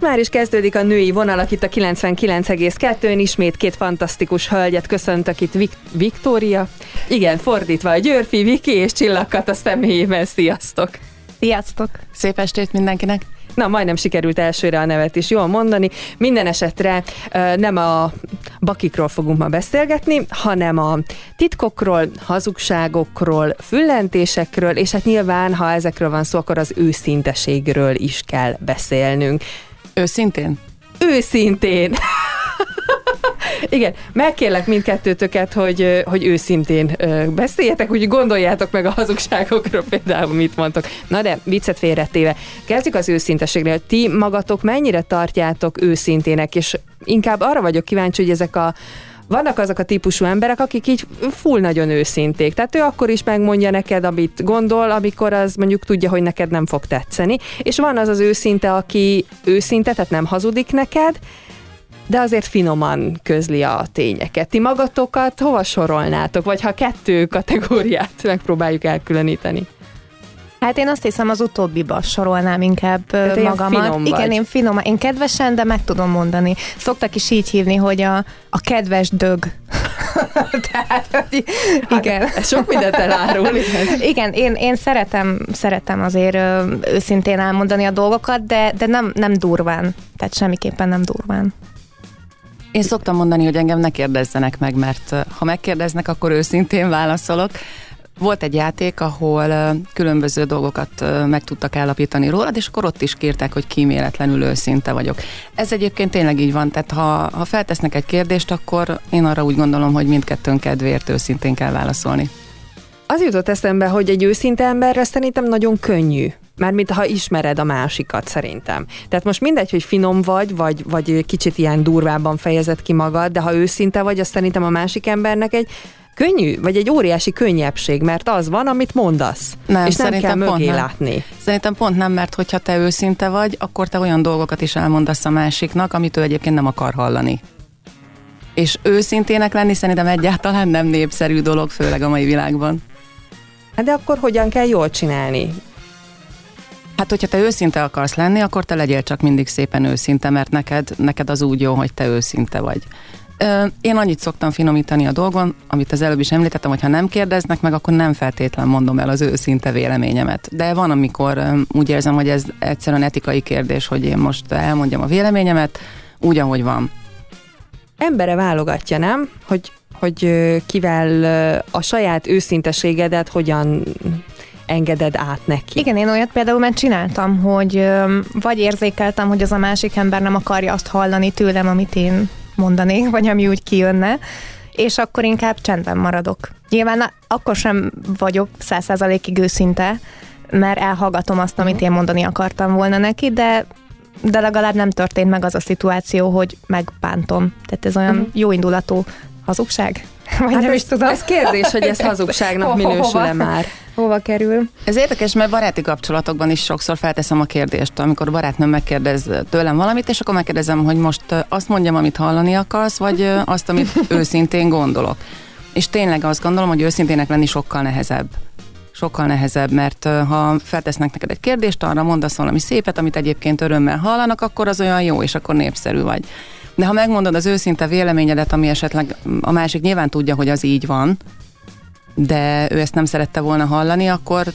Már is kezdődik a női vonalak itt a 99,2-ön. Ismét két fantasztikus hölgyet köszöntök itt Vik- Viktória. Igen, fordítva a Györfi, Viki és Csillagkat a személyében. Sziasztok! Sziasztok! Szép estét mindenkinek! Na, majdnem sikerült elsőre a nevet is jól mondani. Minden esetre nem a bakikról fogunk ma beszélgetni, hanem a titkokról, hazugságokról, füllentésekről, és hát nyilván, ha ezekről van szó, akkor az őszinteségről is kell beszélnünk. Őszintén? Őszintén! Igen, megkérlek mindkettőtöket, hogy, hogy őszintén beszéljetek, úgy gondoljátok meg a hazugságokról például, mit mondtok. Na de viccet félretéve. Kezdjük az őszinteségnél. Ti magatok mennyire tartjátok őszintének, és inkább arra vagyok kíváncsi, hogy ezek a vannak azok a típusú emberek, akik így full nagyon őszinték. Tehát ő akkor is megmondja neked, amit gondol, amikor az mondjuk tudja, hogy neked nem fog tetszeni. És van az az őszinte, aki őszinte, tehát nem hazudik neked, de azért finoman közli a tényeket. Ti magatokat hova sorolnátok, vagy ha kettő kategóriát megpróbáljuk elkülöníteni? Hát én azt hiszem az utóbbiba sorolnám inkább Tehát magamat. Finom Igen, vagy. én finom, én kedvesen, de meg tudom mondani. Szoktak is így hívni, hogy a, a kedves dög. Tehát, hogy igen. Hát, sok mindent elárul. Igen, igen én, én szeretem, szeretem azért őszintén elmondani a dolgokat, de, de nem, nem durván. Tehát semmiképpen nem durván. Én szoktam mondani, hogy engem ne kérdezzenek meg, mert ha megkérdeznek, akkor őszintén válaszolok. Volt egy játék, ahol különböző dolgokat meg tudtak állapítani rólad, és akkor ott is kértek, hogy kíméletlenül őszinte vagyok. Ez egyébként tényleg így van, tehát ha, ha feltesznek egy kérdést, akkor én arra úgy gondolom, hogy mindkettőn kedvéért őszintén kell válaszolni. Az jutott eszembe, hogy egy őszinte emberre szerintem nagyon könnyű Mármint ha ismered a másikat szerintem. Tehát most mindegy, hogy finom vagy, vagy, vagy kicsit ilyen durvábban fejezed ki magad, de ha őszinte vagy, azt szerintem a másik embernek egy könnyű, vagy egy óriási könnyebbség, mert az van, amit mondasz. Nem, és nem kell mögé nem. látni. Szerintem pont nem, mert hogyha te őszinte vagy, akkor te olyan dolgokat is elmondasz a másiknak, amit ő egyébként nem akar hallani. És őszintének lenni szerintem egyáltalán nem népszerű dolog, főleg a mai világban. Hát de akkor hogyan kell jól csinálni? Hát, hogyha te őszinte akarsz lenni, akkor te legyél csak mindig szépen őszinte, mert neked, neked az úgy jó, hogy te őszinte vagy. Én annyit szoktam finomítani a dolgon, amit az előbb is említettem, hogy ha nem kérdeznek meg, akkor nem feltétlen mondom el az őszinte véleményemet. De van, amikor úgy érzem, hogy ez egyszerűen etikai kérdés, hogy én most elmondjam a véleményemet, úgy, ahogy van. Embere válogatja, nem? Hogy, hogy kivel a saját őszinteségedet hogyan engeded át neki. Igen, én olyat például már csináltam, hogy vagy érzékeltem, hogy az a másik ember nem akarja azt hallani tőlem, amit én mondanék, vagy ami úgy kijönne, és akkor inkább csendben maradok. Nyilván akkor sem vagyok százszázalékig őszinte, mert elhallgatom azt, amit én mondani akartam volna neki, de de legalább nem történt meg az a szituáció, hogy megbántom. Tehát ez olyan uh-huh. jóindulatú hazugság? Vagy hát nem ez, is tudom. Ez kérdés, hogy ez hazugságnak minősül-e már. Hova kerül? Ez érdekes, mert baráti kapcsolatokban is sokszor felteszem a kérdést, amikor barátnőm megkérdez tőlem valamit, és akkor megkérdezem, hogy most azt mondjam, amit hallani akarsz, vagy azt, amit őszintén gondolok. És tényleg azt gondolom, hogy őszintének lenni sokkal nehezebb sokkal nehezebb, mert ha feltesznek neked egy kérdést, arra mondasz valami szépet, amit egyébként örömmel hallanak, akkor az olyan jó, és akkor népszerű vagy. De ha megmondod az őszinte véleményedet, ami esetleg a másik nyilván tudja, hogy az így van, de ő ezt nem szerette volna hallani, akkor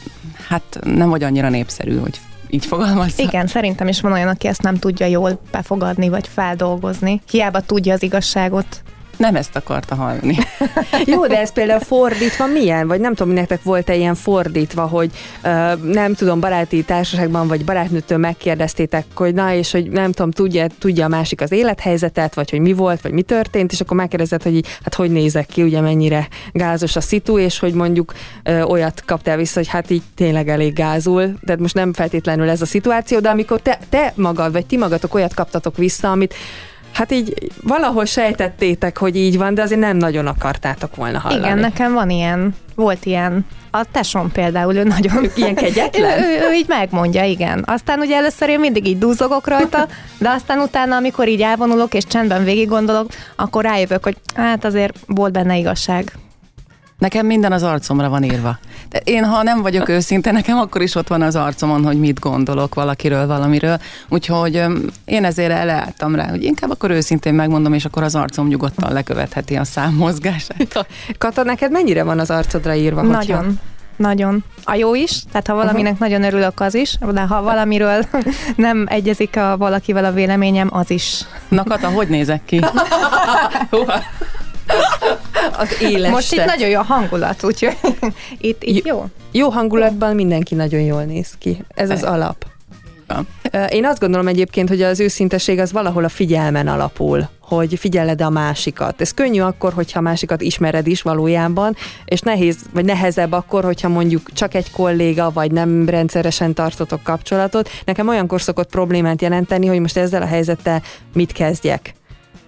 hát nem vagy annyira népszerű, hogy így fogalmazza. Igen, szerintem is van olyan, aki ezt nem tudja jól befogadni, vagy feldolgozni. Hiába tudja az igazságot nem ezt akarta hallani. Jó, de ez például fordítva milyen? Vagy nem tudom, nektek volt-e ilyen fordítva, hogy uh, nem tudom, baráti társaságban vagy barátnőtől megkérdeztétek, hogy na, és hogy nem tudom, tudja, tudja a másik az élethelyzetet, vagy hogy mi volt, vagy mi történt, és akkor megkérdezett, hogy hát hogy nézek ki, ugye mennyire gázos a szitu, és hogy mondjuk uh, olyat kaptál vissza, hogy hát így tényleg elég gázul, de most nem feltétlenül ez a szituáció, de amikor te, te magad, vagy ti magatok olyat kaptatok vissza, amit hát így valahol sejtettétek, hogy így van, de azért nem nagyon akartátok volna hallani. Igen, nekem van ilyen, volt ilyen. A tesom például, ő nagyon... Ilyen kegyetlen? ő, ő, ő, így megmondja, igen. Aztán ugye először én mindig így dúzogok rajta, de aztán utána, amikor így elvonulok és csendben végig gondolok, akkor rájövök, hogy hát azért volt benne igazság. Nekem minden az arcomra van írva. De én, ha nem vagyok őszinte, nekem akkor is ott van az arcomon, hogy mit gondolok valakiről, valamiről. Úgyhogy én ezért eleálltam rá, hogy inkább akkor őszintén megmondom, és akkor az arcom nyugodtan lekövetheti a számmozgását. Kata, neked mennyire van az arcodra írva? Nagyon. Hogyha... Nagyon. A jó is, tehát ha valaminek uh-huh. nagyon örülök, az is, de ha valamiről nem egyezik a valakivel a véleményem, az is. Na Kata, hogy nézek ki? az éles. Most itt nagyon jó a hangulat, úgyhogy itt, itt jó. Jó hangulatban mindenki nagyon jól néz ki. Ez az alap. Én azt gondolom egyébként, hogy az őszinteség az valahol a figyelmen alapul, hogy figyeled a másikat. Ez könnyű akkor, hogyha a másikat ismered is valójában, és nehéz, vagy nehezebb akkor, hogyha mondjuk csak egy kolléga, vagy nem rendszeresen tartotok kapcsolatot. Nekem olyankor szokott problémát jelenteni, hogy most ezzel a helyzettel mit kezdjek.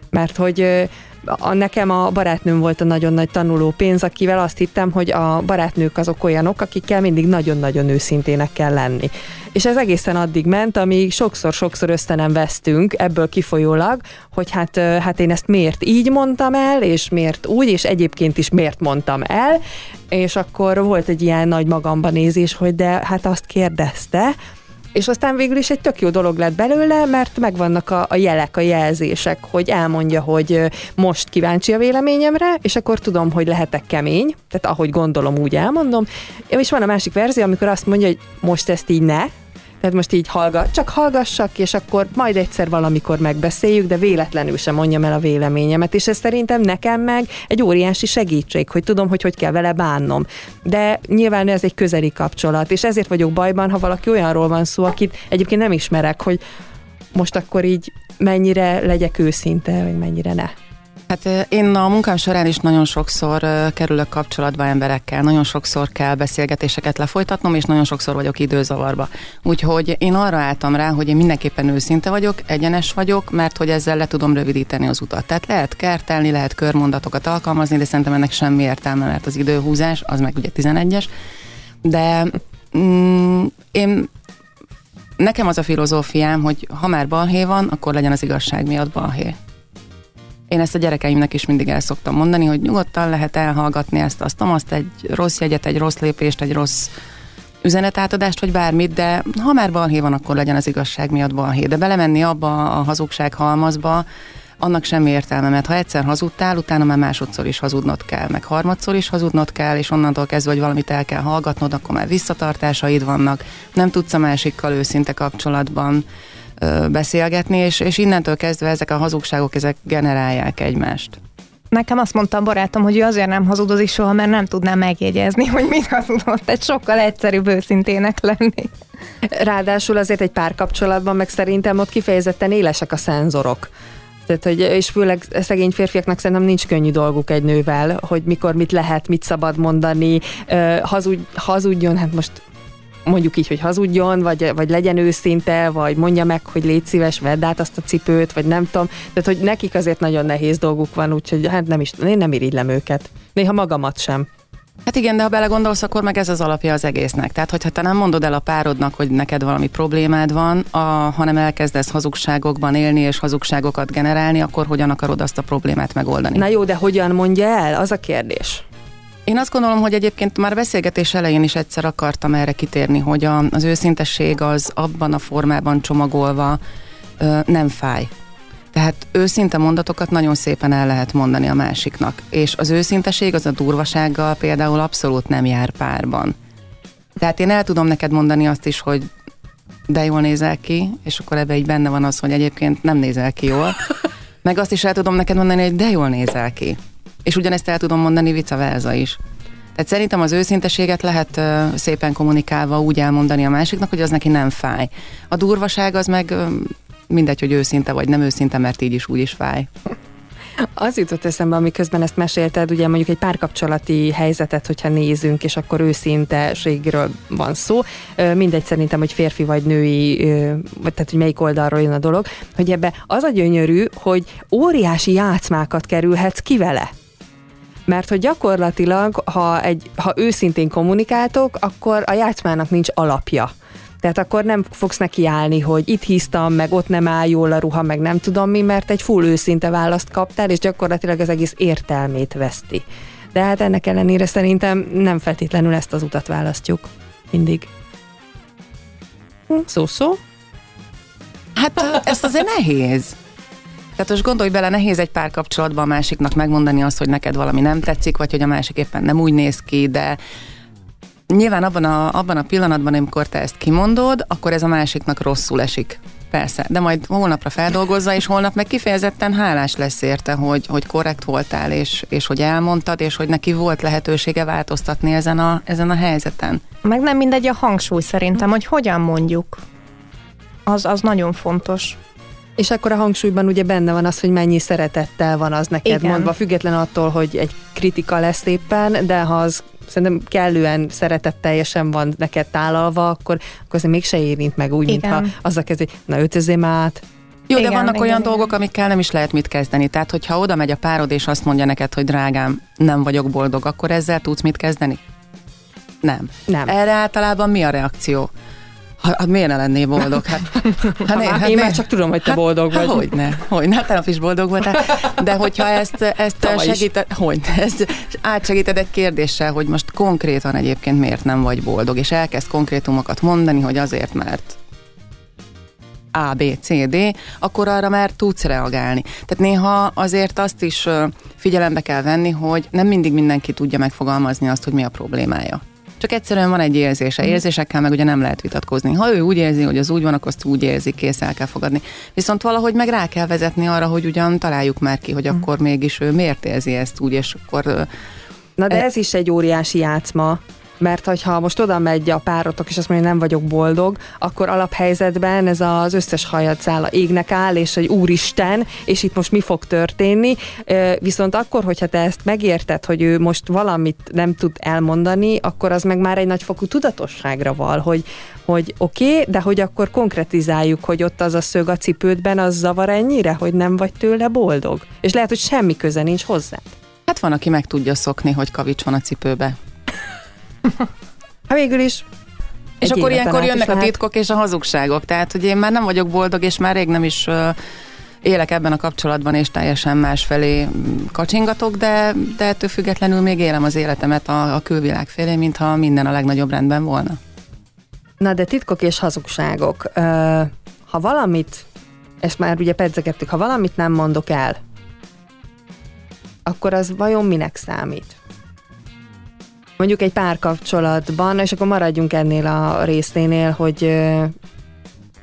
Mert hogy a, nekem a barátnőm volt a nagyon nagy tanuló pénz, akivel azt hittem, hogy a barátnők azok olyanok, akikkel mindig nagyon-nagyon őszintének kell lenni. És ez egészen addig ment, amíg sokszor-sokszor ösztenem vesztünk ebből kifolyólag, hogy hát, hát én ezt miért így mondtam el, és miért úgy, és egyébként is miért mondtam el, és akkor volt egy ilyen nagy magamba nézés, hogy de hát azt kérdezte, és aztán végül is egy tök jó dolog lett belőle, mert megvannak a, a jelek, a jelzések, hogy elmondja, hogy most kíváncsi a véleményemre, és akkor tudom, hogy lehetek kemény, tehát ahogy gondolom, úgy elmondom. És van a másik verzió, amikor azt mondja, hogy most ezt így ne, tehát most így hallgat, csak hallgassak, és akkor majd egyszer valamikor megbeszéljük, de véletlenül sem mondjam el a véleményemet, és ez szerintem nekem meg egy óriási segítség, hogy tudom, hogy hogy kell vele bánnom. De nyilván ez egy közeli kapcsolat, és ezért vagyok bajban, ha valaki olyanról van szó, akit egyébként nem ismerek, hogy most akkor így mennyire legyek őszinte, vagy mennyire ne. Hát én a munkám során is nagyon sokszor kerülök kapcsolatba emberekkel, nagyon sokszor kell beszélgetéseket lefolytatnom, és nagyon sokszor vagyok időzavarba. Úgyhogy én arra álltam rá, hogy én mindenképpen őszinte vagyok, egyenes vagyok, mert hogy ezzel le tudom rövidíteni az utat. Tehát lehet kertelni, lehet körmondatokat alkalmazni, de szerintem ennek semmi értelme, mert az időhúzás, az meg ugye 11-es. De mm, én nekem az a filozófiám, hogy ha már balhé van, akkor legyen az igazság miatt balhé. Én ezt a gyerekeimnek is mindig el szoktam mondani, hogy nyugodtan lehet elhallgatni ezt, azt, azt egy rossz jegyet, egy rossz lépést, egy rossz üzenetátadást, vagy bármit, de ha már balhé van, akkor legyen az igazság miatt balhé. De belemenni abba a hazugság halmazba, annak semmi értelme, mert ha egyszer hazudtál, utána már másodszor is hazudnod kell, meg harmadszor is hazudnod kell, és onnantól kezdve, hogy valamit el kell hallgatnod, akkor már visszatartásaid vannak, nem tudsz a másikkal őszinte kapcsolatban beszélgetni, és, és innentől kezdve ezek a hazugságok, ezek generálják egymást. Nekem azt mondta a barátom, hogy ő azért nem hazudozik soha, mert nem tudná megjegyezni, hogy mit hazudott. Tehát sokkal egyszerűbb őszintének lenni. Ráadásul azért egy párkapcsolatban meg szerintem ott kifejezetten élesek a szenzorok. Tehát, hogy, és főleg szegény férfiaknak szerintem nincs könnyű dolguk egy nővel, hogy mikor mit lehet, mit szabad mondani, hazudj, hazudjon, hát most mondjuk így, hogy hazudjon, vagy, vagy legyen őszinte, vagy mondja meg, hogy légy szíves, vedd át azt a cipőt, vagy nem tudom. Tehát, hogy nekik azért nagyon nehéz dolguk van, úgyhogy hát nem is, én nem irigylem őket. Néha magamat sem. Hát igen, de ha belegondolsz, akkor meg ez az alapja az egésznek. Tehát, hogyha te nem mondod el a párodnak, hogy neked valami problémád van, a, hanem elkezdesz hazugságokban élni és hazugságokat generálni, akkor hogyan akarod azt a problémát megoldani? Na jó, de hogyan mondja el? Az a kérdés. Én azt gondolom, hogy egyébként már beszélgetés elején is egyszer akartam erre kitérni, hogy a, az őszintesség az abban a formában csomagolva ö, nem fáj. Tehát őszinte mondatokat nagyon szépen el lehet mondani a másiknak. És az őszinteség az a durvasággal például abszolút nem jár párban. Tehát én el tudom neked mondani azt is, hogy de jól nézel ki, és akkor ebbe így benne van az, hogy egyébként nem nézel ki jól. Meg azt is el tudom neked mondani, hogy de jól nézel ki. És ugyanezt el tudom mondani vice versa is. Tehát szerintem az őszinteséget lehet uh, szépen kommunikálva úgy elmondani a másiknak, hogy az neki nem fáj. A durvaság az meg uh, mindegy, hogy őszinte vagy nem őszinte, mert így is úgy is fáj. Az jutott eszembe, amiközben ezt mesélted, ugye mondjuk egy párkapcsolati helyzetet, hogyha nézünk, és akkor őszinteségről van szó. Mindegy szerintem, hogy férfi vagy női, vagy tehát, hogy melyik oldalról jön a dolog, hogy ebbe az a gyönyörű, hogy óriási játszmákat kerülhetsz ki vele. Mert hogy gyakorlatilag, ha, egy, ha őszintén kommunikáltok, akkor a játszmának nincs alapja. Tehát akkor nem fogsz neki állni, hogy itt hisztam, meg ott nem áll jól a ruha, meg nem tudom mi, mert egy full őszinte választ kaptál, és gyakorlatilag az egész értelmét veszti. De hát ennek ellenére szerintem nem feltétlenül ezt az utat választjuk mindig. Szó-szó? Hát ezt azért nehéz. Tehát most gondolj bele, nehéz egy párkapcsolatban a másiknak megmondani azt, hogy neked valami nem tetszik, vagy hogy a másik éppen nem úgy néz ki, de nyilván abban a, abban a pillanatban, amikor te ezt kimondod, akkor ez a másiknak rosszul esik. Persze, de majd holnapra feldolgozza, és holnap meg kifejezetten hálás lesz érte, hogy, hogy korrekt voltál, és, és hogy elmondtad, és hogy neki volt lehetősége változtatni ezen a, ezen a helyzeten. Meg nem mindegy a hangsúly szerintem, hogy hogyan mondjuk. Az, az nagyon fontos. És akkor a hangsúlyban ugye benne van az, hogy mennyi szeretettel van az neked Igen. mondva, független attól, hogy egy kritika lesz éppen, de ha az szerintem kellően szeretetteljesen van neked tálalva, akkor, akkor azért mégse érint meg úgy, Igen. mintha azzal kezdi, na ötözzém át. Jó, Igen, de vannak igen, olyan igen. dolgok, amikkel nem is lehet mit kezdeni. Tehát, hogyha oda megy a párod, és azt mondja neked, hogy drágám, nem vagyok boldog, akkor ezzel tudsz mit kezdeni? Nem. Nem. Erre általában mi a reakció? Ha, hát miért ne lennél boldog? Hát, hát, Ha már- én már csak tudom, hogy te boldog vagy. Hát, hogyne, hogyne, hát tegnap is boldog voltál. De hogyha ezt, ezt segíted, hogy ezt átsegíted egy kérdéssel, hogy most konkrétan egyébként miért nem vagy boldog, és elkezd konkrétumokat mondani, hogy azért, mert A, B, C, D, akkor arra már tudsz reagálni. Tehát néha azért azt is figyelembe kell venni, hogy nem mindig mindenki tudja megfogalmazni azt, hogy mi a problémája. Csak egyszerűen van egy érzése. Érzésekkel meg ugye nem lehet vitatkozni. Ha ő úgy érzi, hogy az úgy van, akkor azt úgy érzi, kész el kell fogadni. Viszont valahogy meg rá kell vezetni arra, hogy ugyan találjuk már ki, hogy akkor mégis ő miért érzi ezt úgy, és akkor Na de E- ez is egy óriási játszma, mert hogyha most oda megy a párotok, és azt mondja, hogy nem vagyok boldog, akkor alaphelyzetben ez az összes hajacála égnek áll, és hogy úristen, és itt most mi fog történni. Viszont akkor, hogyha te ezt megérted, hogy ő most valamit nem tud elmondani, akkor az meg már egy nagyfokú tudatosságra val, hogy, hogy oké, okay, de hogy akkor konkretizáljuk, hogy ott az a szög a cipődben, az zavar ennyire, hogy nem vagy tőle boldog. És lehet, hogy semmi köze nincs hozzá. hát van, aki meg tudja szokni, hogy kavics van a cipőbe. Hát végül is És Egy akkor ilyenkor jönnek a titkok és a hazugságok. Tehát, hogy én már nem vagyok boldog, és már rég nem is élek ebben a kapcsolatban, és teljesen másfelé mm, kacsingatok, de, de ettől függetlenül még élem az életemet a, a külvilág felé, mintha minden a legnagyobb rendben volna. Na de titkok és hazugságok. Ha valamit, ezt már ugye pedzegettük, ha valamit nem mondok el, akkor az vajon minek számít? Mondjuk egy párkapcsolatban, és akkor maradjunk ennél a részénél, hogy,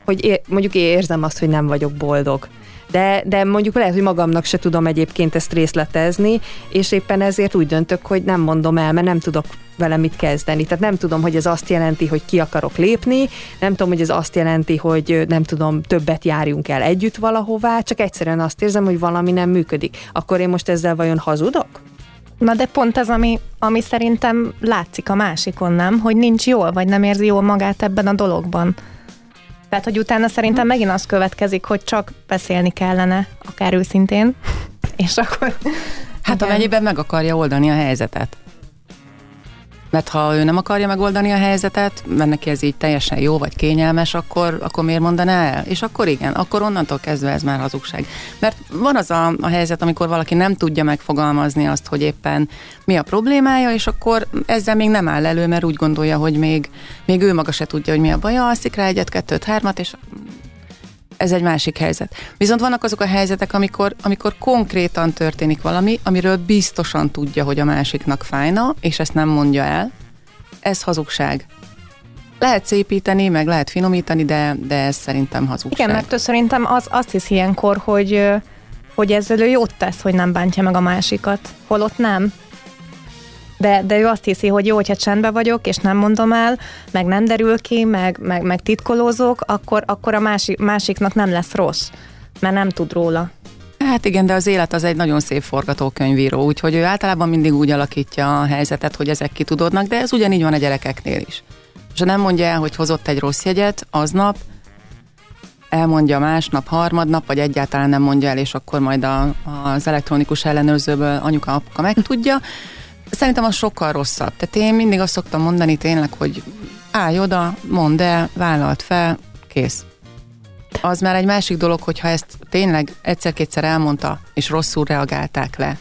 hogy é, mondjuk érzem azt, hogy nem vagyok boldog. De, de mondjuk lehet, hogy magamnak se tudom egyébként ezt részletezni, és éppen ezért úgy döntök, hogy nem mondom el, mert nem tudok vele mit kezdeni. Tehát nem tudom, hogy ez azt jelenti, hogy ki akarok lépni, nem tudom, hogy ez azt jelenti, hogy nem tudom, többet járjunk el együtt valahová, csak egyszerűen azt érzem, hogy valami nem működik. Akkor én most ezzel vajon hazudok? Na de pont ez, ami, ami szerintem látszik a másikon, nem? Hogy nincs jól, vagy nem érzi jól magát ebben a dologban. Tehát, hogy utána szerintem megint az következik, hogy csak beszélni kellene, akár őszintén, és akkor... Hát Igen. amennyiben meg akarja oldani a helyzetet. Mert ha ő nem akarja megoldani a helyzetet, mert neki ez így teljesen jó vagy kényelmes, akkor, akkor miért mondaná el? És akkor igen, akkor onnantól kezdve ez már hazugság. Mert van az a, a helyzet, amikor valaki nem tudja megfogalmazni azt, hogy éppen mi a problémája, és akkor ezzel még nem áll elő, mert úgy gondolja, hogy még, még ő maga se tudja, hogy mi a baja, alszik rá egyet, kettőt, hármat, és ez egy másik helyzet. Viszont vannak azok a helyzetek, amikor, amikor konkrétan történik valami, amiről biztosan tudja, hogy a másiknak fájna, és ezt nem mondja el. Ez hazugság. Lehet szépíteni, meg lehet finomítani, de, de ez szerintem hazugság. Igen, mert szerintem az, azt hisz ilyenkor, hogy, hogy ezzel ő jót tesz, hogy nem bántja meg a másikat, holott nem. De, de ő azt hiszi, hogy jó, hogyha csendben vagyok, és nem mondom el, meg nem derül ki, meg, meg, meg titkolózok, akkor, akkor a másik, másiknak nem lesz rossz, mert nem tud róla. Hát igen, de az élet az egy nagyon szép forgatókönyvíró, úgyhogy ő általában mindig úgy alakítja a helyzetet, hogy ezek kitudódnak, de ez ugyanígy van a gyerekeknél is. És ha nem mondja el, hogy hozott egy rossz jegyet aznap, elmondja másnap, harmadnap, vagy egyáltalán nem mondja el, és akkor majd a, az elektronikus ellenőrzőből anyuka, apuka megtudja, szerintem az sokkal rosszabb. Tehát én mindig azt szoktam mondani tényleg, hogy állj oda, mondd el, vállalt fel, kész. Az már egy másik dolog, hogyha ezt tényleg egyszer-kétszer elmondta, és rosszul reagálták le,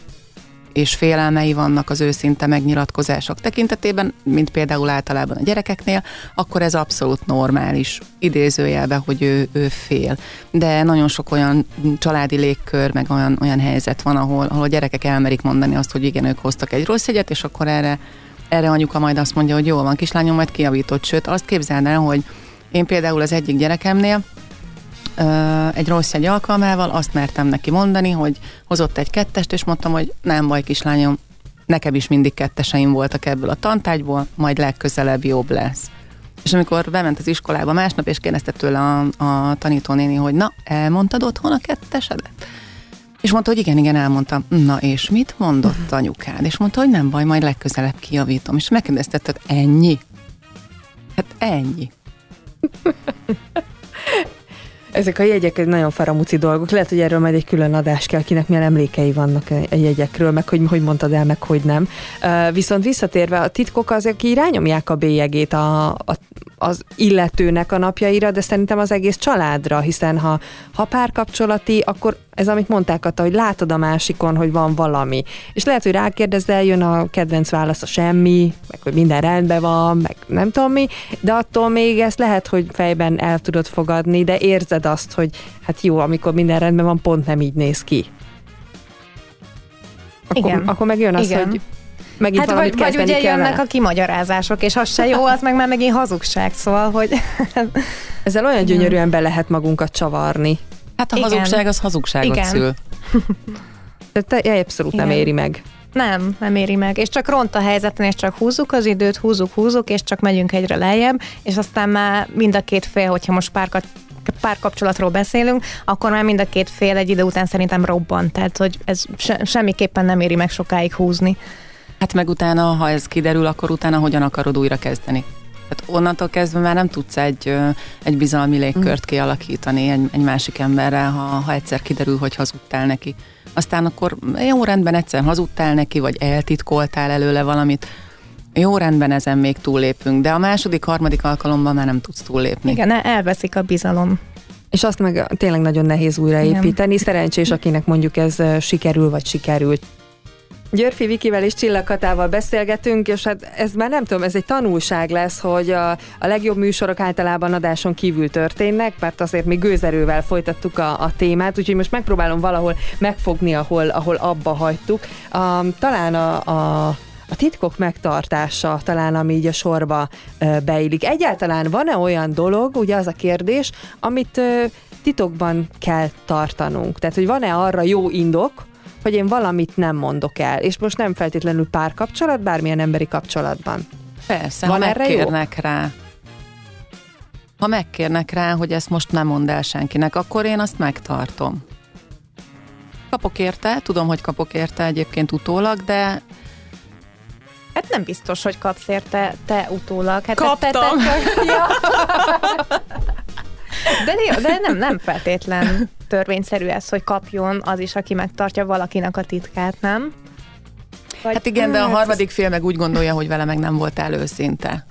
és félelmei vannak az őszinte megnyilatkozások tekintetében, mint például általában a gyerekeknél, akkor ez abszolút normális, idézőjelben, hogy ő, ő fél. De nagyon sok olyan családi légkör, meg olyan, olyan helyzet van, ahol, ahol a gyerekek elmerik mondani azt, hogy igen, ők hoztak egy rossz jegyet, és akkor erre, erre anyuka majd azt mondja, hogy jó van, kislányom, majd kiavított. Sőt, azt képzeld el, hogy én például az egyik gyerekemnél egy rossz egy alkalmával azt mertem neki mondani, hogy hozott egy kettest, és mondtam, hogy nem baj, kislányom, nekem is mindig ketteseim voltak ebből a tantágyból, majd legközelebb jobb lesz. És amikor bement az iskolába másnap, és kérdezte tőle a, a tanítónéni, hogy na, elmondtad otthon a kettesedet? És mondta, hogy igen, igen, elmondtam. Na és mit mondott anyukád? És mondta, hogy nem baj, majd legközelebb kijavítom. És megkérdezte, hogy ennyi? Hát ennyi. Ezek a jegyek egy nagyon faramuci dolgok. Lehet, hogy erről majd egy külön adás kell, kinek milyen emlékei vannak a jegyekről, meg hogy hogy mondtad el, meg hogy nem. Viszont visszatérve, a titkok azok így rányomják a bélyegét a, a, az illetőnek a napjaira, de szerintem az egész családra, hiszen ha, ha párkapcsolati, akkor ez, amit mondták, Kata, hogy látod a másikon, hogy van valami. És lehet, hogy rákérdezel, jön a kedvenc válasz a semmi, meg hogy minden rendben van, meg nem tudom mi, de attól még ezt lehet, hogy fejben el tudod fogadni, de érzed azt, hogy hát jó, amikor minden rendben van, pont nem így néz ki. Akkor, Igen. akkor meg jön az, Igen. hogy megint hát vagy, vagy ugye kell jönnek a kimagyarázások, és az se jó, az meg már megint hazugság, szóval, hogy... Ezzel olyan gyönyörűen be lehet magunkat csavarni. Hát a Igen. hazugság az hazugságot Igen. szül. Te abszolút Igen. nem éri meg. Nem, nem éri meg. És csak ront a helyzeten, és csak húzzuk az időt, húzzuk, húzzuk, és csak megyünk egyre lejjebb, és aztán már mind a két fél, hogyha most párkat párkapcsolatról beszélünk, akkor már mind a két fél egy idő után szerintem robban. Tehát, hogy ez se, semmiképpen nem éri meg sokáig húzni. Hát meg utána, ha ez kiderül, akkor utána hogyan akarod újra kezdeni? Tehát onnantól kezdve már nem tudsz egy, egy bizalmi légkört mm. kialakítani egy, egy másik emberrel, ha, ha egyszer kiderül, hogy hazudtál neki. Aztán akkor jó rendben egyszer hazudtál neki, vagy eltitkoltál előle valamit, jó rendben ezen még túllépünk, de a második, harmadik alkalommal már nem tudsz túllépni. Igen, elveszik a bizalom. És azt meg tényleg nagyon nehéz újraépíteni. Szerencsés, akinek mondjuk ez sikerül, vagy sikerült. Györfi Vikivel és Csillagkatával beszélgetünk, és hát ez már nem tudom, ez egy tanulság lesz, hogy a, a legjobb műsorok általában adáson kívül történnek, mert azért mi gőzerővel folytattuk a, a témát, úgyhogy most megpróbálom valahol megfogni, ahol, ahol abba hagytuk. Um, talán a, a a titkok megtartása talán, ami így a sorba ö, beillik. Egyáltalán van-e olyan dolog, ugye az a kérdés, amit ö, titokban kell tartanunk? Tehát, hogy van-e arra jó indok, hogy én valamit nem mondok el, és most nem feltétlenül párkapcsolat, bármilyen emberi kapcsolatban. Persze, Van ha erre megkérnek jó? rá. Ha megkérnek rá, hogy ezt most nem mondd el senkinek, akkor én azt megtartom. Kapok érte, tudom, hogy kapok érte egyébként utólag, de Hát nem biztos, hogy kapsz érte te utólag. Hát Kaptam! Te, te, te, ja. De, de nem, nem feltétlen törvényszerű ez, hogy kapjon az is, aki megtartja valakinek a titkát, nem? Vagy, hát igen, de a harmadik fél meg úgy gondolja, hogy vele meg nem volt előszinte.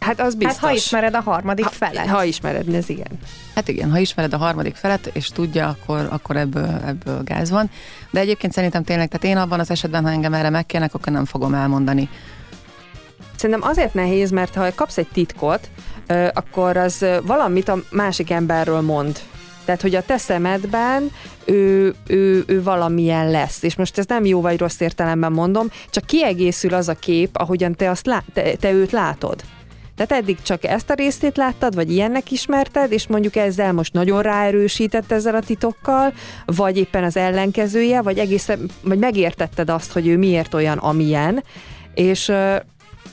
Hát az biztos. Hát ha ismered a harmadik ha, felet. Ha ismered, ez igen. Hát igen, ha ismered a harmadik felet, és tudja, akkor, akkor ebből, ebből gáz van. De egyébként szerintem tényleg, tehát én abban az esetben, ha engem erre megkérnek, akkor nem fogom elmondani. Szerintem azért nehéz, mert ha kapsz egy titkot, akkor az valamit a másik emberről mond. Tehát, hogy a te szemedben ő, ő, ő valamilyen lesz. És most ez nem jó vagy rossz értelemben mondom, csak kiegészül az a kép, ahogyan te, azt lá- te, te őt látod. Tehát eddig csak ezt a részét láttad, vagy ilyennek ismerted, és mondjuk ezzel most nagyon ráerősített ezzel a titokkal, vagy éppen az ellenkezője, vagy egészen, vagy megértetted azt, hogy ő miért olyan, amilyen, és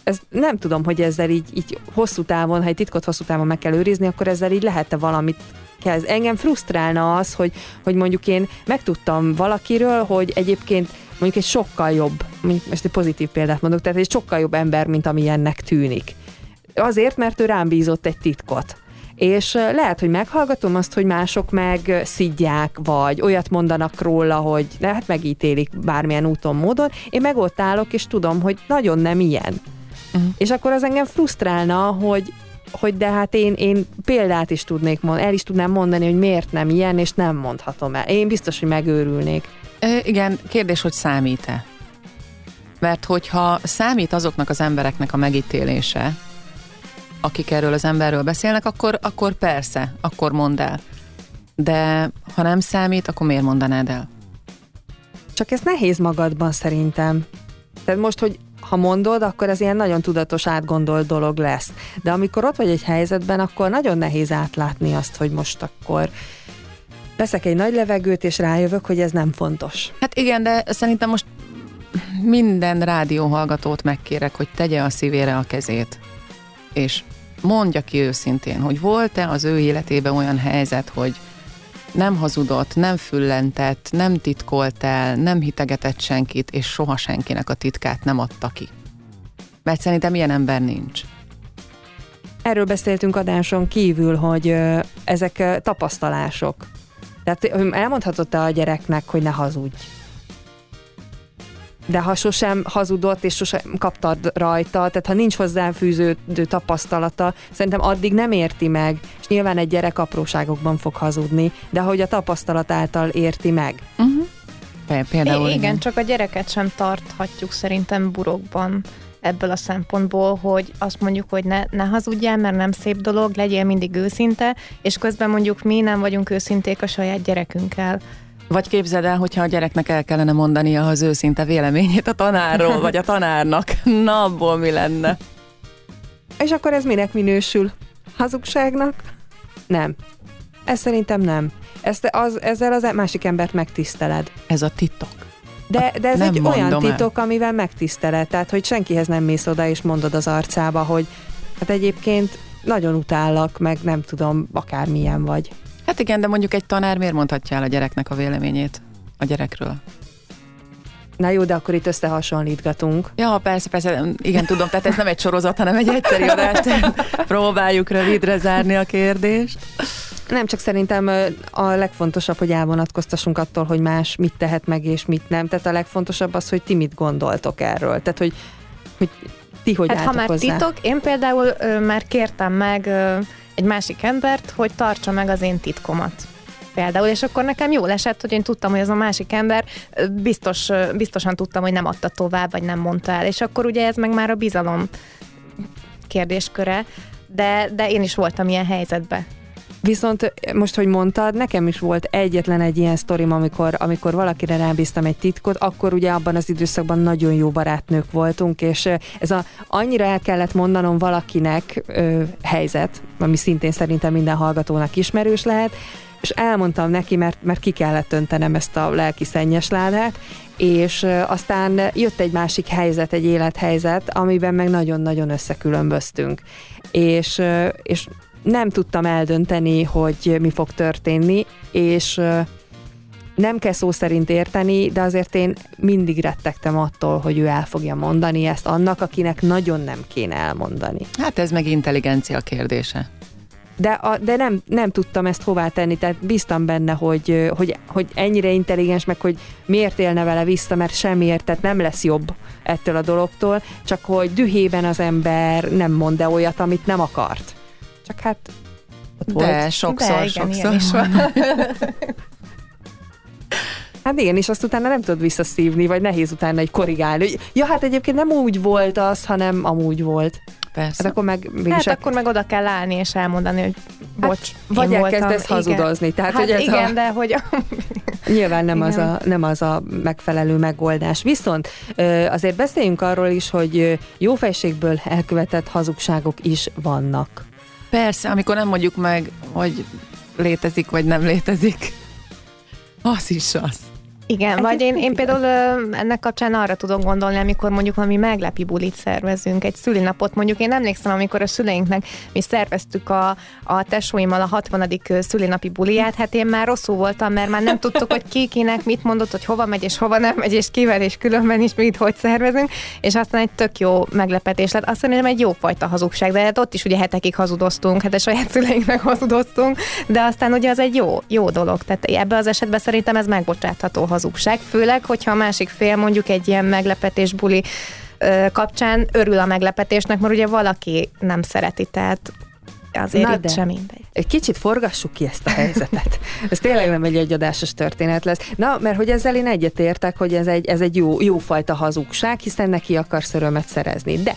ez nem tudom, hogy ezzel így, így hosszú távon, ha egy titkot hosszú távon meg kell őrizni, akkor ezzel így lehet-e valamit kezd. Engem frusztrálna az, hogy, hogy mondjuk én megtudtam valakiről, hogy egyébként mondjuk egy sokkal jobb, most egy pozitív példát mondok, tehát egy sokkal jobb ember, mint ami ennek tűnik. Azért, mert ő rám bízott egy titkot. És lehet, hogy meghallgatom azt, hogy mások meg szidják, vagy olyat mondanak róla, hogy hát megítélik bármilyen úton, módon. Én meg ott állok, és tudom, hogy nagyon nem ilyen. Uh-huh. És akkor az engem frusztrálna, hogy, hogy de hát én, én példát is tudnék mondani, el is tudnám mondani, hogy miért nem ilyen, és nem mondhatom el. Én biztos, hogy megőrülnék. Igen, kérdés, hogy számít-e? Mert hogyha számít azoknak az embereknek a megítélése, akik erről az emberről beszélnek, akkor, akkor persze, akkor mondd el. De ha nem számít, akkor miért mondanád el? Csak ez nehéz magadban szerintem. Tehát most, hogy ha mondod, akkor ez ilyen nagyon tudatos, átgondolt dolog lesz. De amikor ott vagy egy helyzetben, akkor nagyon nehéz átlátni azt, hogy most akkor veszek egy nagy levegőt, és rájövök, hogy ez nem fontos. Hát igen, de szerintem most minden rádióhallgatót megkérek, hogy tegye a szívére a kezét, és mondja ki őszintén, hogy volt-e az ő életében olyan helyzet, hogy nem hazudott, nem füllentett, nem titkolt el, nem hitegetett senkit, és soha senkinek a titkát nem adta ki. Mert szerintem ilyen ember nincs. Erről beszéltünk adáson kívül, hogy ezek tapasztalások. Tehát elmondhatod te a gyereknek, hogy ne hazudj. De ha sosem hazudott, és sosem kaptad rajta, tehát ha nincs hozzá fűződő tapasztalata, szerintem addig nem érti meg, és nyilván egy gyerek apróságokban fog hazudni, de hogy a tapasztalat által érti meg. Uh-huh. Például igen, igen, csak a gyereket sem tarthatjuk szerintem burokban ebből a szempontból, hogy azt mondjuk, hogy ne, ne hazudjál, mert nem szép dolog, legyél mindig őszinte, és közben mondjuk mi nem vagyunk őszinték a saját gyerekünkkel. Vagy képzeld el, hogyha a gyereknek el kellene mondania az őszinte véleményét a tanárról, vagy a tanárnak. Na, abból mi lenne? És akkor ez minek minősül? Hazugságnak? Nem. Ez szerintem nem. Ezt az, ezzel az másik embert megtiszteled. Ez a titok. De, de ez nem egy olyan titok, el. amivel megtiszteled, tehát hogy senkihez nem mész oda és mondod az arcába, hogy hát egyébként nagyon utállak, meg nem tudom, akármilyen vagy. Hát igen, de mondjuk egy tanár miért mondhatja el a gyereknek a véleményét a gyerekről? Na jó, de akkor itt összehasonlítgatunk. Ja, persze, persze, igen, tudom, tehát ez nem egy sorozat, hanem egy egyszerű adás, próbáljuk rövidre zárni a kérdést. Nem, csak szerintem a legfontosabb, hogy elvonatkoztassunk attól, hogy más mit tehet meg és mit nem. Tehát a legfontosabb az, hogy ti mit gondoltok erről. Tehát, hogy, hogy ti hogy hát, ha már hozzá. titok, én például ö, már kértem meg ö, egy másik embert, hogy tartsa meg az én titkomat például, és akkor nekem jó esett, hogy én tudtam, hogy az a másik ember biztos, biztosan tudtam, hogy nem adta tovább, vagy nem mondta el, és akkor ugye ez meg már a bizalom kérdésköre, de, de én is voltam ilyen helyzetben. Viszont most, hogy mondtad, nekem is volt egyetlen egy ilyen sztorim, amikor, amikor valakire rábíztam egy titkot, akkor ugye abban az időszakban nagyon jó barátnők voltunk, és ez a annyira el kellett mondanom valakinek ö, helyzet, ami szintén szerintem minden hallgatónak ismerős lehet, és elmondtam neki, mert, mert ki kellett öntenem ezt a lelki szennyes ládát, és aztán jött egy másik helyzet, egy élethelyzet, amiben meg nagyon-nagyon összekülönböztünk. És, és nem tudtam eldönteni, hogy mi fog történni, és nem kell szó szerint érteni, de azért én mindig rettegtem attól, hogy ő el fogja mondani ezt annak, akinek nagyon nem kéne elmondani. Hát ez meg intelligencia kérdése. De, a, de nem, nem tudtam ezt hová tenni, tehát bíztam benne, hogy, hogy, hogy ennyire intelligens, meg hogy miért élne vele vissza, mert semmiért, tehát nem lesz jobb ettől a dologtól, csak hogy dühében az ember nem mond -e olyat, amit nem akart. Csak hát ott De, volt. sokszor, De, igen, sokszor. Is van. Hát igen, és azt utána nem tudod visszaszívni, vagy nehéz utána egy korrigálni. Ja, hát egyébként nem úgy volt az, hanem amúgy volt. Persze. Hát akkor meg, hát akkor meg oda kell állni és elmondani, hogy hát bocs, hát, Vagy elkezdesz hazudozni. Tehát, hát hogy ez igen, a... de hogy... Nyilván nem az, a, nem az a megfelelő megoldás. Viszont azért beszéljünk arról is, hogy jó fejségből elkövetett hazugságok is vannak. Persze, amikor nem mondjuk meg, hogy létezik vagy nem létezik. Az is az. Igen, vagy én, én például ennek kapcsán arra tudok gondolni, amikor mondjuk valami meglepi bulit szervezünk, egy szülinapot, mondjuk én emlékszem, amikor a szüleinknek mi szerveztük a, a tesóimmal a 60. szülinapi buliát, hát én már rosszul voltam, mert már nem tudtuk, hogy ki kinek mit mondott, hogy hova megy és hova nem megy, és kivel és különben is mit hogy szervezünk, és aztán egy tök jó meglepetés lett. Azt mondom, egy jó fajta hazugság, de hát ott is ugye hetekig hazudoztunk, hát a saját szüleinknek hazudoztunk, de aztán ugye az egy jó, jó dolog. Tehát ebbe az esetben szerintem ez megbocsátható hazugság, főleg, hogyha a másik fél mondjuk egy ilyen meglepetés buli kapcsán örül a meglepetésnek, mert ugye valaki nem szereti, tehát azért Na itt de. sem mindegy. Egy kicsit forgassuk ki ezt a helyzetet. Ez tényleg nem egy egyadásos történet lesz. Na, mert hogy ezzel én egyetértek, hogy ez egy, ez egy jó, jó fajta hazugság, hiszen neki akarsz örömet szerezni. De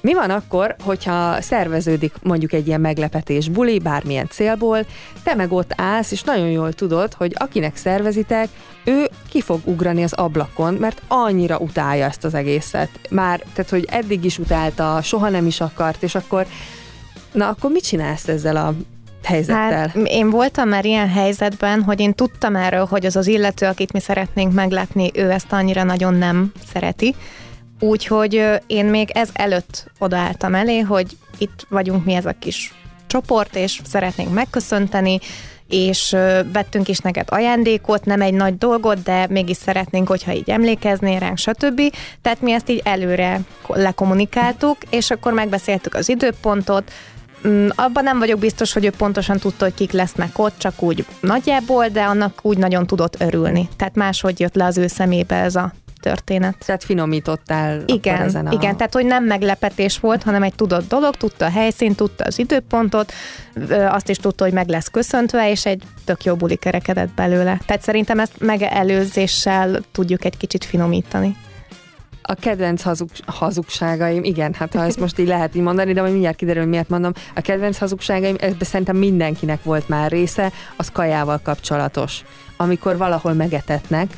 mi van akkor, hogyha szerveződik mondjuk egy ilyen meglepetés buli, bármilyen célból, te meg ott állsz, és nagyon jól tudod, hogy akinek szervezitek, ő ki fog ugrani az ablakon, mert annyira utálja ezt az egészet. Már, tehát, hogy eddig is utálta, soha nem is akart, és akkor, na akkor mit csinálsz ezzel a helyzettel? Hát én voltam már ilyen helyzetben, hogy én tudtam erről, hogy az az illető, akit mi szeretnénk meglátni, ő ezt annyira nagyon nem szereti. Úgyhogy én még ez előtt odaálltam elé, hogy itt vagyunk mi ez a kis csoport, és szeretnénk megköszönteni, és vettünk is neked ajándékot, nem egy nagy dolgot, de mégis szeretnénk, hogyha így emlékeznél ránk, stb. Tehát mi ezt így előre ko- lekommunikáltuk, és akkor megbeszéltük az időpontot, Mm, abban nem vagyok biztos, hogy ő pontosan tudta, hogy kik lesznek ott, csak úgy nagyjából, de annak úgy nagyon tudott örülni. Tehát máshogy jött le az ő szemébe ez a történet. Tehát finomítottál Igen, ezen a... igen, tehát hogy nem meglepetés volt, hanem egy tudott dolog, tudta a helyszínt, tudta az időpontot, azt is tudta, hogy meg lesz köszöntve, és egy tök jó buli kerekedett belőle. Tehát szerintem ezt megelőzéssel tudjuk egy kicsit finomítani. A kedvenc hazug, hazugságaim, igen, hát ha ezt most így lehet így mondani, de majd mindjárt kiderül, hogy miért mondom. A kedvenc hazugságaim, ebben szerintem mindenkinek volt már része, az kajával kapcsolatos. Amikor valahol megetetnek,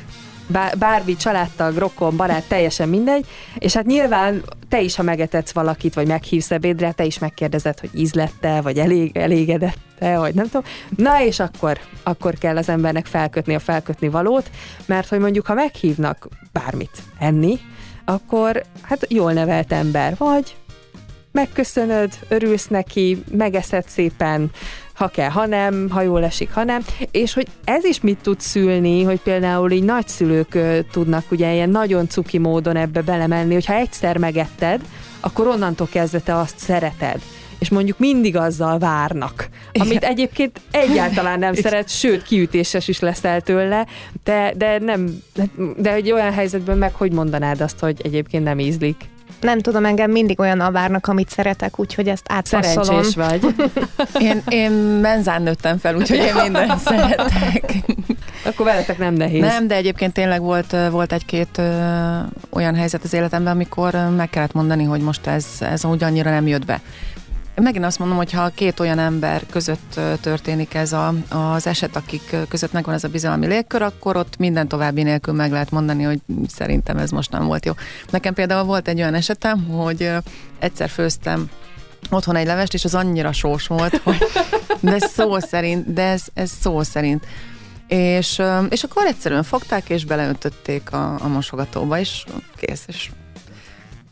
bármi családtag, rokon, barát, teljesen mindegy, és hát nyilván te is, ha megetetsz valakit, vagy meghívsz ebédre, te is megkérdezed, hogy ízlette, vagy elég, elégedette, vagy nem tudom. Na és akkor, akkor kell az embernek felkötni a felkötni valót, mert hogy mondjuk, ha meghívnak bármit enni, akkor hát jól nevelt ember vagy, megköszönöd, örülsz neki, megeszed szépen, ha kell, ha nem, ha jól esik, ha nem, és hogy ez is mit tud szülni, hogy például így nagyszülők tudnak ugye ilyen nagyon cuki módon ebbe belemenni, hogyha egyszer megetted, akkor onnantól kezdve te azt szereted. És mondjuk mindig azzal várnak, amit egyébként egyáltalán nem szeret, sőt, kiütéses is leszel tőle, de, de nem, de egy olyan helyzetben meg hogy mondanád azt, hogy egyébként nem ízlik? Nem tudom, engem mindig olyan avárnak, amit szeretek, úgyhogy ezt átpasszolom. Szerencsés vagy. Én, én menzán nőttem fel, úgyhogy én mindent szeretek. Akkor veletek nem nehéz. Nem, de egyébként tényleg volt, volt egy-két ö, olyan helyzet az életemben, amikor meg kellett mondani, hogy most ez, ez úgy annyira nem jött be. Megint azt mondom, hogy ha két olyan ember között történik ez a, az eset, akik között megvan ez a bizalmi légkör, akkor ott minden további nélkül meg lehet mondani, hogy szerintem ez most nem volt jó. Nekem például volt egy olyan esetem, hogy egyszer főztem otthon egy levest, és az annyira sós volt, hogy de szó szerint, de ez, ez szó szerint. És, és akkor egyszerűen fogták, és beleöntötték a, a mosogatóba, és kész. És...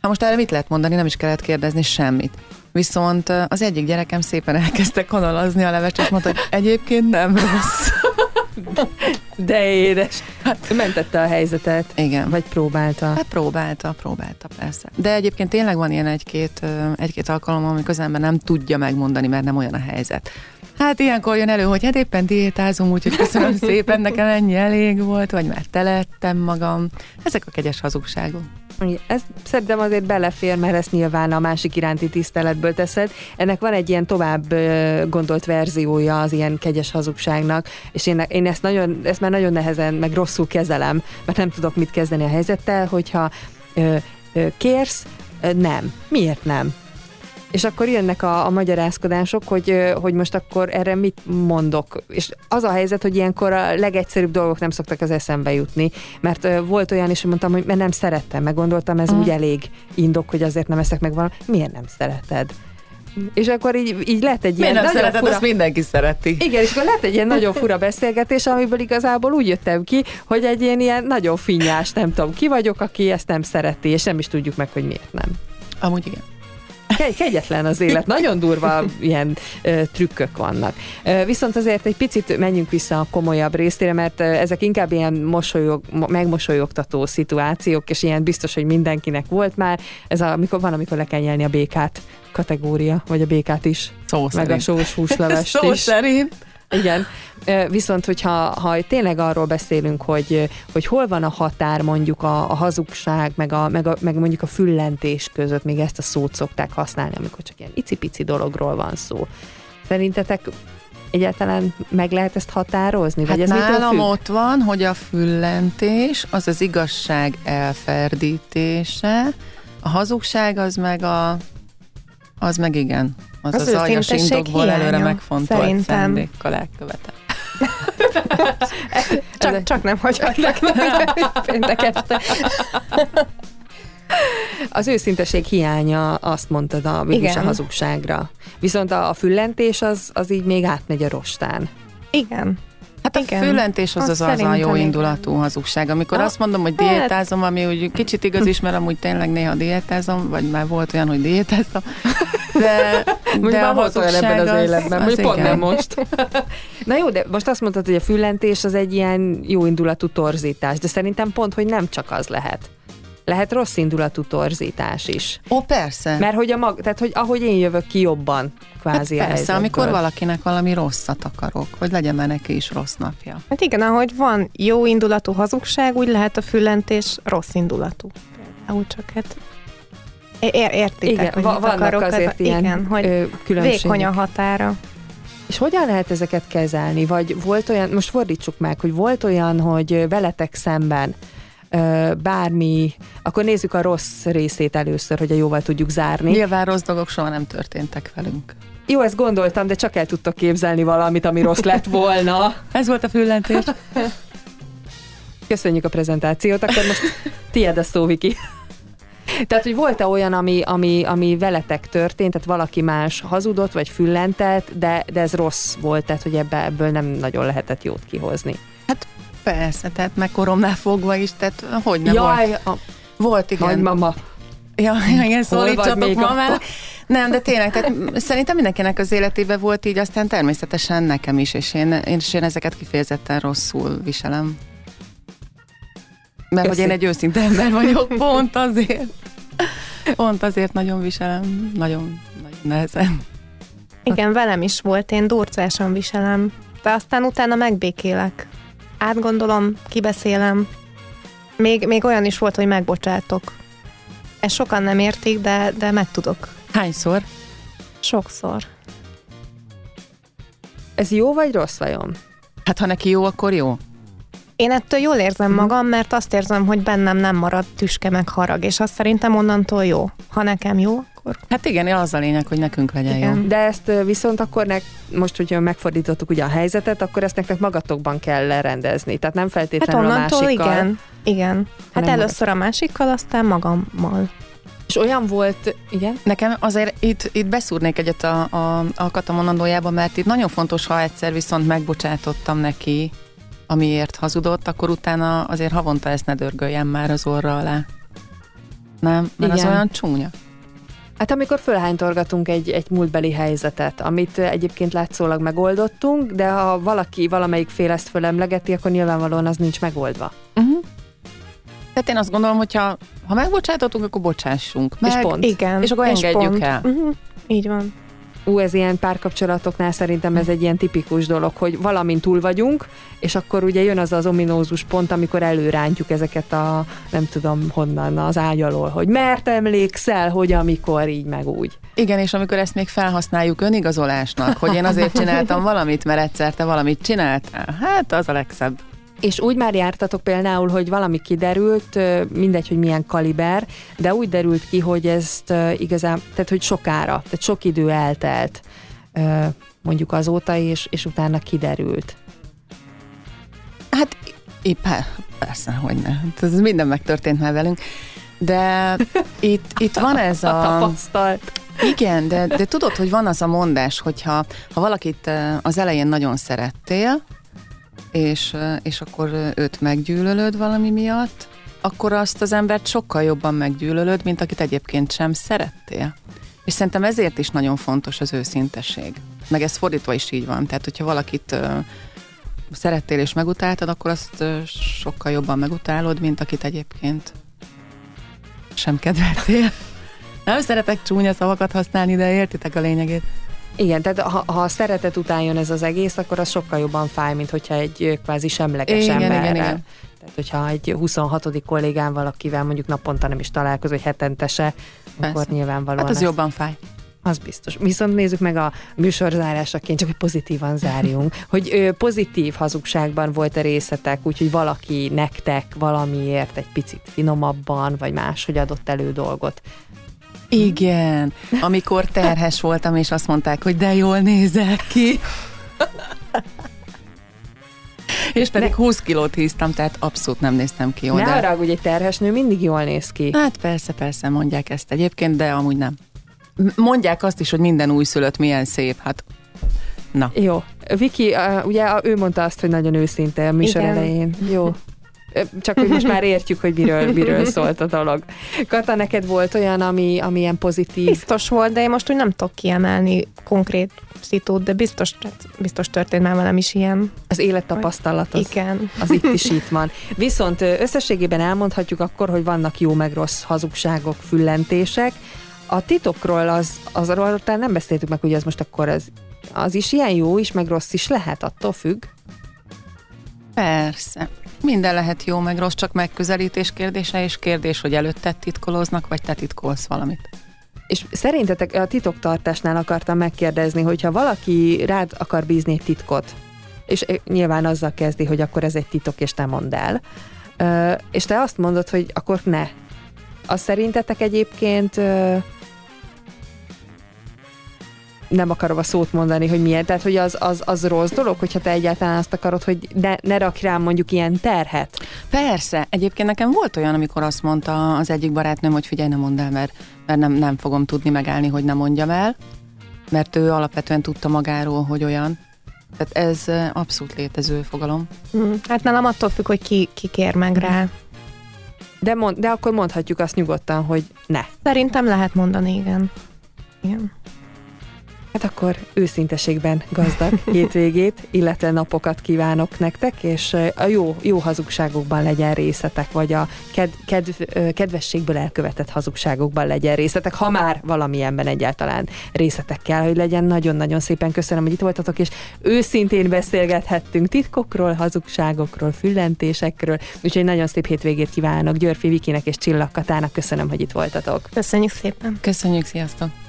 Hát most erre mit lehet mondani? Nem is kellett kérdezni semmit. Viszont az egyik gyerekem szépen elkezdte kanalazni a levest, és mondta, hogy egyébként nem rossz. De édes. Hát, mentette a helyzetet. Igen. Vagy próbálta. Hát próbálta, próbálta, persze. De egyébként tényleg van ilyen egy-két, egy-két alkalom, amikor az ember nem tudja megmondani, mert nem olyan a helyzet. Hát ilyenkor jön elő, hogy hát éppen diétázom, úgyhogy köszönöm szépen, nekem ennyi elég volt, vagy már telettem magam. Ezek a kegyes hazugságok. Ez szerintem azért belefér, mert ezt nyilván a másik iránti tiszteletből teszed. Ennek van egy ilyen tovább gondolt verziója az ilyen kegyes hazugságnak, és én, én ezt, nagyon, ezt már nagyon nehezen, meg rosszul kezelem, mert nem tudok mit kezdeni a helyzettel, hogyha ö, ö, kérsz, ö, nem. Miért nem? És akkor jönnek a, a magyarázkodások, hogy, hogy most akkor erre mit mondok. És az a helyzet, hogy ilyenkor a legegyszerűbb dolgok nem szoktak az eszembe jutni, mert volt olyan is, hogy mondtam, hogy mert nem szerettem, meg gondoltam, ez Mhm. úgy elég indok, hogy azért nem eszek meg valami. Miért nem szereted? És akkor így, így lett egy Miért ilyen nem nagyon szereted, fura... azt mindenki szereti. Igen, és akkor lett egy ilyen nagyon fura beszélgetés, amiből igazából úgy jöttem ki, hogy egy ilyen, ilyen nagyon finnyás, nem tudom, ki vagyok, aki ezt nem szereti, és nem is tudjuk meg, hogy miért nem. Amúgy igen. Kegy- Kegyetlen az élet, nagyon durva ilyen ö, trükkök vannak. Ö, viszont azért egy picit menjünk vissza a komolyabb részére, mert ö, ezek inkább ilyen mosolyog, mo- megmosolyogtató szituációk, és ilyen biztos, hogy mindenkinek volt már. Ez a, amikor van, amikor le kell nyelni a békát kategória, vagy a békát is, Szó meg szerint. a sós húslevest Szó is. szerint. Igen, viszont hogyha ha tényleg arról beszélünk, hogy, hogy hol van a határ mondjuk a, a hazugság, meg, a, meg, a, meg mondjuk a füllentés között, még ezt a szót szokták használni, amikor csak ilyen icipici dologról van szó. Szerintetek egyáltalán meg lehet ezt határozni? Hát vagy ez nálam függ? ott van, hogy a füllentés az az igazság elferdítése, a hazugság az meg a az meg igen. Az az, az aljas indokból előre megfontolt szerintem. szándékkal elkövetett. csak, csak nem hagyhatnak péntek este. Az őszinteség hiánya, azt mondtad a, Igen. a hazugságra. Viszont a, a füllentés az, az így még átmegy a rostán. Igen. Hát a Igen. füllentés az az, az a jó indulatú hazugság. Amikor a, azt mondom, hogy hát- diétázom, ami úgy kicsit igaz is, mert amúgy tényleg néha diétázom, vagy már volt olyan, hogy diétáztam. De, de a volt olyan ebben az, az életben, hogy pont nem most. Na jó, de most azt mondtad, hogy a füllentés az egy ilyen jó indulatú torzítás, de szerintem pont, hogy nem csak az lehet lehet rossz indulatú torzítás is. Ó, persze. Mert hogy, a mag, tehát, hogy ahogy én jövök ki jobban, kvázi hát persze, amikor valakinek valami rosszat akarok, hogy legyen már neki is rossz napja. Hát igen, ahogy van jó indulatú hazugság, úgy lehet a füllentés rossz indulatú. Úgy csak hát Ér, értitek, igen, hogy vannak akarok, azért ez, ilyen igen, hogy vékony a határa. És hogyan lehet ezeket kezelni? Vagy volt olyan, most fordítsuk meg, hogy volt olyan, hogy veletek szemben bármi, akkor nézzük a rossz részét először, hogy a jóval tudjuk zárni. Nyilván rossz dolgok soha nem történtek velünk. Jó, ezt gondoltam, de csak el tudtok képzelni valamit, ami rossz lett volna. Ez volt a füllentés. Köszönjük a prezentációt, akkor most tiéd a szó, Viki. Tehát, hogy volt-e olyan, ami, ami, ami veletek történt, tehát valaki más hazudott, vagy füllentett, de, de ez rossz volt, tehát, hogy ebbe, ebből nem nagyon lehetett jót kihozni. Hát persze, tehát meg koromnál fogva is, tehát hogy nem Jaj, volt. A... Volt, igen. Nagymama. Ja, igen, szólítsatok mamának. Nem, de tényleg, tehát szerintem mindenkinek az életében volt így, aztán természetesen nekem is, és én, én, és én ezeket kifejezetten rosszul viselem. Mert Köszi. hogy én egy őszinte ember vagyok, pont azért. Pont azért nagyon viselem, nagyon, nagyon nehezen. Igen, velem is volt, én durcásan viselem, de aztán utána megbékélek. Átgondolom, kibeszélem. Még, még olyan is volt, hogy megbocsátok. Ezt sokan nem értik, de, de meg tudok. Hányszor? Sokszor. Ez jó vagy rossz vajon? Hát ha neki jó, akkor jó. Én ettől jól érzem mhm. magam, mert azt érzem, hogy bennem nem marad tüske meg harag, és azt szerintem onnantól jó. Ha nekem jó, akkor... Hát igen, az a lényeg, hogy nekünk legyen igen. jó. De ezt viszont akkor nek, most, hogyha megfordítottuk ugye a helyzetet, akkor ezt nektek magatokban kell lerendezni. Tehát nem feltétlenül hát a másikkal. igen, igen. Hát először a másikkal, aztán magammal. És olyan volt, igen? Nekem azért itt, itt beszúrnék egyet a, a, a Kata mondandójába, mert itt nagyon fontos, ha egyszer viszont megbocsátottam neki, amiért hazudott, akkor utána azért havonta ezt ne dörgöljem már az orra alá. Nem? Mert Igen. az olyan csúnya. Hát amikor fölhánytorgatunk egy, egy múltbeli helyzetet, amit egyébként látszólag megoldottunk, de ha valaki, valamelyik fél ezt fölemlegeti, akkor nyilvánvalóan az nincs megoldva. Uh-huh. Tehát én azt gondolom, hogy ha, ha megbocsátottunk, akkor bocsássunk. Meg, és pont. Igen. És akkor és engedjük pont. el. Uh-huh. Így van ú, ez ilyen párkapcsolatoknál szerintem ez egy ilyen tipikus dolog, hogy valamint túl vagyunk, és akkor ugye jön az az ominózus pont, amikor előrántjuk ezeket a, nem tudom honnan, az ágy hogy mert emlékszel, hogy amikor így meg úgy. Igen, és amikor ezt még felhasználjuk önigazolásnak, hogy én azért csináltam valamit, mert egyszer te valamit csináltál, hát az a legszebb. És úgy már jártatok például, hogy valami kiderült, mindegy, hogy milyen kaliber, de úgy derült ki, hogy ezt igazán, tehát hogy sokára, tehát sok idő eltelt mondjuk azóta, és, és utána kiderült. Hát épp, persze, hogy ne. Ez minden megtörtént már velünk. De itt, itt van ez a... Tapasztalt. Igen, de, de tudod, hogy van az a mondás, hogyha ha valakit az elején nagyon szerettél, és, és akkor őt meggyűlölöd valami miatt, akkor azt az embert sokkal jobban meggyűlölöd, mint akit egyébként sem szerettél. És szerintem ezért is nagyon fontos az őszintesség. Meg ez fordítva is így van. Tehát, hogyha valakit szerettél és megutáltad, akkor azt sokkal jobban megutálod, mint akit egyébként sem kedveltél. Nem szeretek csúnya szavakat használni, de értitek a lényegét. Igen, tehát ha, ha a szeretet után jön ez az egész, akkor az sokkal jobban fáj, mint hogyha egy kvázi semleges Igen, igen, emberrel. igen. Tehát, hogyha egy 26. kollégám valakivel mondjuk naponta nem is találkozó, vagy hetente se, akkor Persze. nyilvánvalóan Hát az ez- jobban fáj. az biztos. Viszont nézzük meg a műsorzárásaként, csak hogy pozitívan zárjunk, hogy ö, pozitív hazugságban volt-e részletek, úgyhogy valaki nektek valamiért egy picit finomabban, vagy máshogy adott elő dolgot. Igen, amikor terhes voltam, és azt mondták, hogy de jól nézek ki. és pedig 20 kilót híztam, tehát abszolút nem néztem ki jól. ne hogy egy terhes nő mindig jól néz ki. Hát persze, persze, mondják ezt egyébként, de amúgy nem. Mondják azt is, hogy minden újszülött milyen szép, hát na. Jó. Viki, ugye ő mondta azt, hogy nagyon őszinte a műsor Igen. elején. Jó. Csak hogy most már értjük, hogy miről, miről szólt a dolog. Kata, neked volt olyan, ami, ami ilyen pozitív? Biztos volt, de én most úgy nem tudok kiemelni konkrét szitút, de biztos, biztos történt már velem is ilyen. Az élettapasztalat az, Igen. az itt is itt van. Viszont összességében elmondhatjuk akkor, hogy vannak jó meg rossz hazugságok, füllentések. A titokról az, az arról talán nem beszéltük meg, hogy az most akkor az, az is ilyen jó is, meg rossz is lehet, attól függ. Persze. Minden lehet jó, meg rossz, csak megközelítés kérdése, és kérdés, hogy előtte titkolóznak, vagy te titkolsz valamit. És szerintetek a titoktartásnál akartam megkérdezni, hogyha valaki rád akar bízni egy titkot, és eh, nyilván azzal kezdi, hogy akkor ez egy titok, és te mondd el, és te azt mondod, hogy akkor ne. Az szerintetek egyébként nem akarom a szót mondani, hogy milyen, tehát hogy az, az, az rossz dolog, hogyha te egyáltalán azt akarod, hogy ne, ne rakj rám mondjuk ilyen terhet. Persze. Egyébként nekem volt olyan, amikor azt mondta az egyik barátnőm, hogy figyelj, nem mondd el, mert, mert nem, nem fogom tudni megállni, hogy nem mondjam el, mert ő alapvetően tudta magáról, hogy olyan. Tehát ez abszolút létező fogalom. Mm, Hát nálam attól függ, hogy ki, ki kér meg rá. De, mond, de akkor mondhatjuk azt nyugodtan, hogy ne. Szerintem lehet mondani, igen. Igen. Hát akkor őszinteségben gazdag hétvégét, illetve napokat kívánok nektek, és a jó, jó hazugságokban legyen részletek, vagy a ked, kedv, kedvességből elkövetett hazugságokban legyen részletek, ha már valamilyenben egyáltalán részletek kell, hogy legyen. Nagyon-nagyon szépen köszönöm, hogy itt voltatok, és őszintén beszélgethettünk titkokról, hazugságokról, füllentésekről, úgyhogy nagyon szép hétvégét kívánok Györfi Vikinek és Csillag Katának. Köszönöm, hogy itt voltatok. Köszönjük szépen. Köszönjük, sziasztok!